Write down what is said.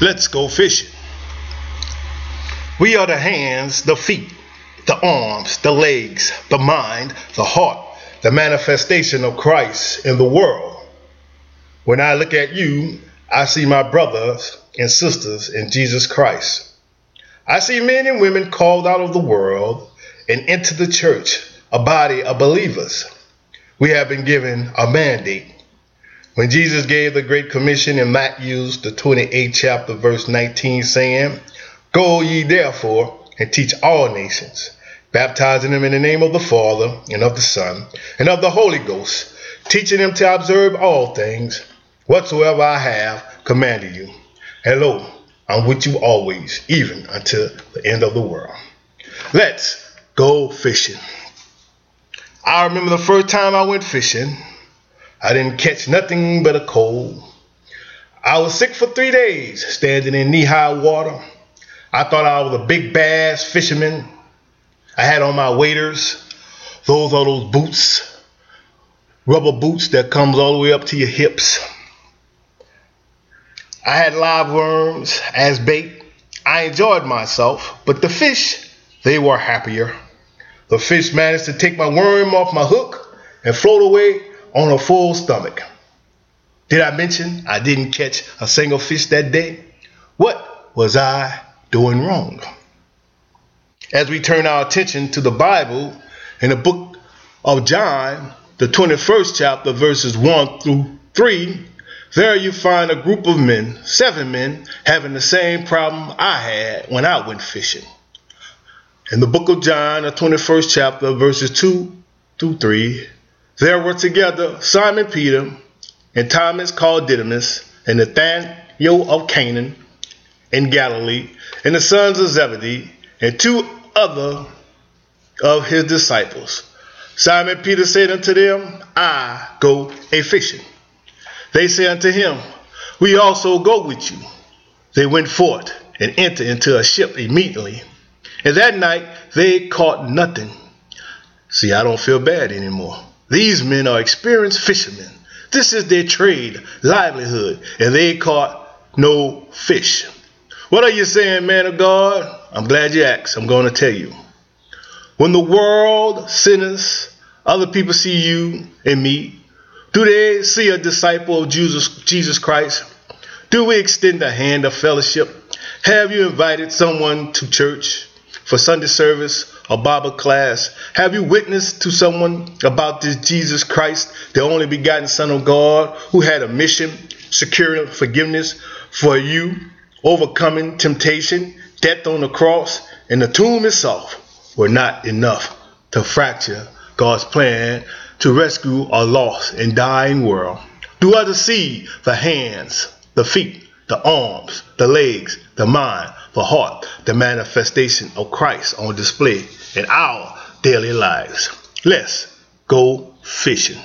Let's go fishing. We are the hands, the feet, the arms, the legs, the mind, the heart, the manifestation of Christ in the world. When I look at you, I see my brothers and sisters in Jesus Christ. I see men and women called out of the world and into the church, a body of believers. We have been given a mandate when Jesus gave the Great Commission in Matthew's, the 28th chapter, verse 19, saying, Go ye therefore and teach all nations, baptizing them in the name of the Father, and of the Son, and of the Holy Ghost, teaching them to observe all things whatsoever I have commanded you. Hello, I'm with you always, even until the end of the world. Let's go fishing. I remember the first time I went fishing. I didn't catch nothing but a cold. I was sick for three days, standing in knee high water. I thought I was a big bass fisherman. I had on my waders. Those are those boots, rubber boots that comes all the way up to your hips. I had live worms as bait. I enjoyed myself, but the fish, they were happier. The fish managed to take my worm off my hook and float away on a full stomach. Did I mention I didn't catch a single fish that day? What was I doing wrong? As we turn our attention to the Bible in the book of John, the 21st chapter, verses 1 through 3, there you find a group of men, seven men, having the same problem I had when I went fishing. In the book of John, the 21st chapter, verses 2 through 3, there were together Simon Peter and Thomas called Didymus and Nathanael of Canaan in Galilee and the sons of Zebedee and two other of his disciples. Simon Peter said unto them, I go a fishing. They said unto him, We also go with you. They went forth and entered into a ship immediately. And that night they caught nothing. See, I don't feel bad anymore. These men are experienced fishermen. This is their trade, livelihood, and they caught no fish. What are you saying, man of God? I'm glad you asked. I'm going to tell you. When the world, sinners, other people see you and me, do they see a disciple of Jesus, Jesus Christ? Do we extend a hand of fellowship? Have you invited someone to church for Sunday service a Bible class? Have you witnessed to someone about this Jesus Christ, the only begotten Son of God, who had a mission, securing forgiveness for you, overcoming temptation, death on the cross, and the tomb itself were not enough to fracture God's plan to rescue a lost and dying world? Do others see the hands, the feet, the arms, the legs, the mind, the heart, the manifestation of Christ on display in our daily lives. Let's go fishing.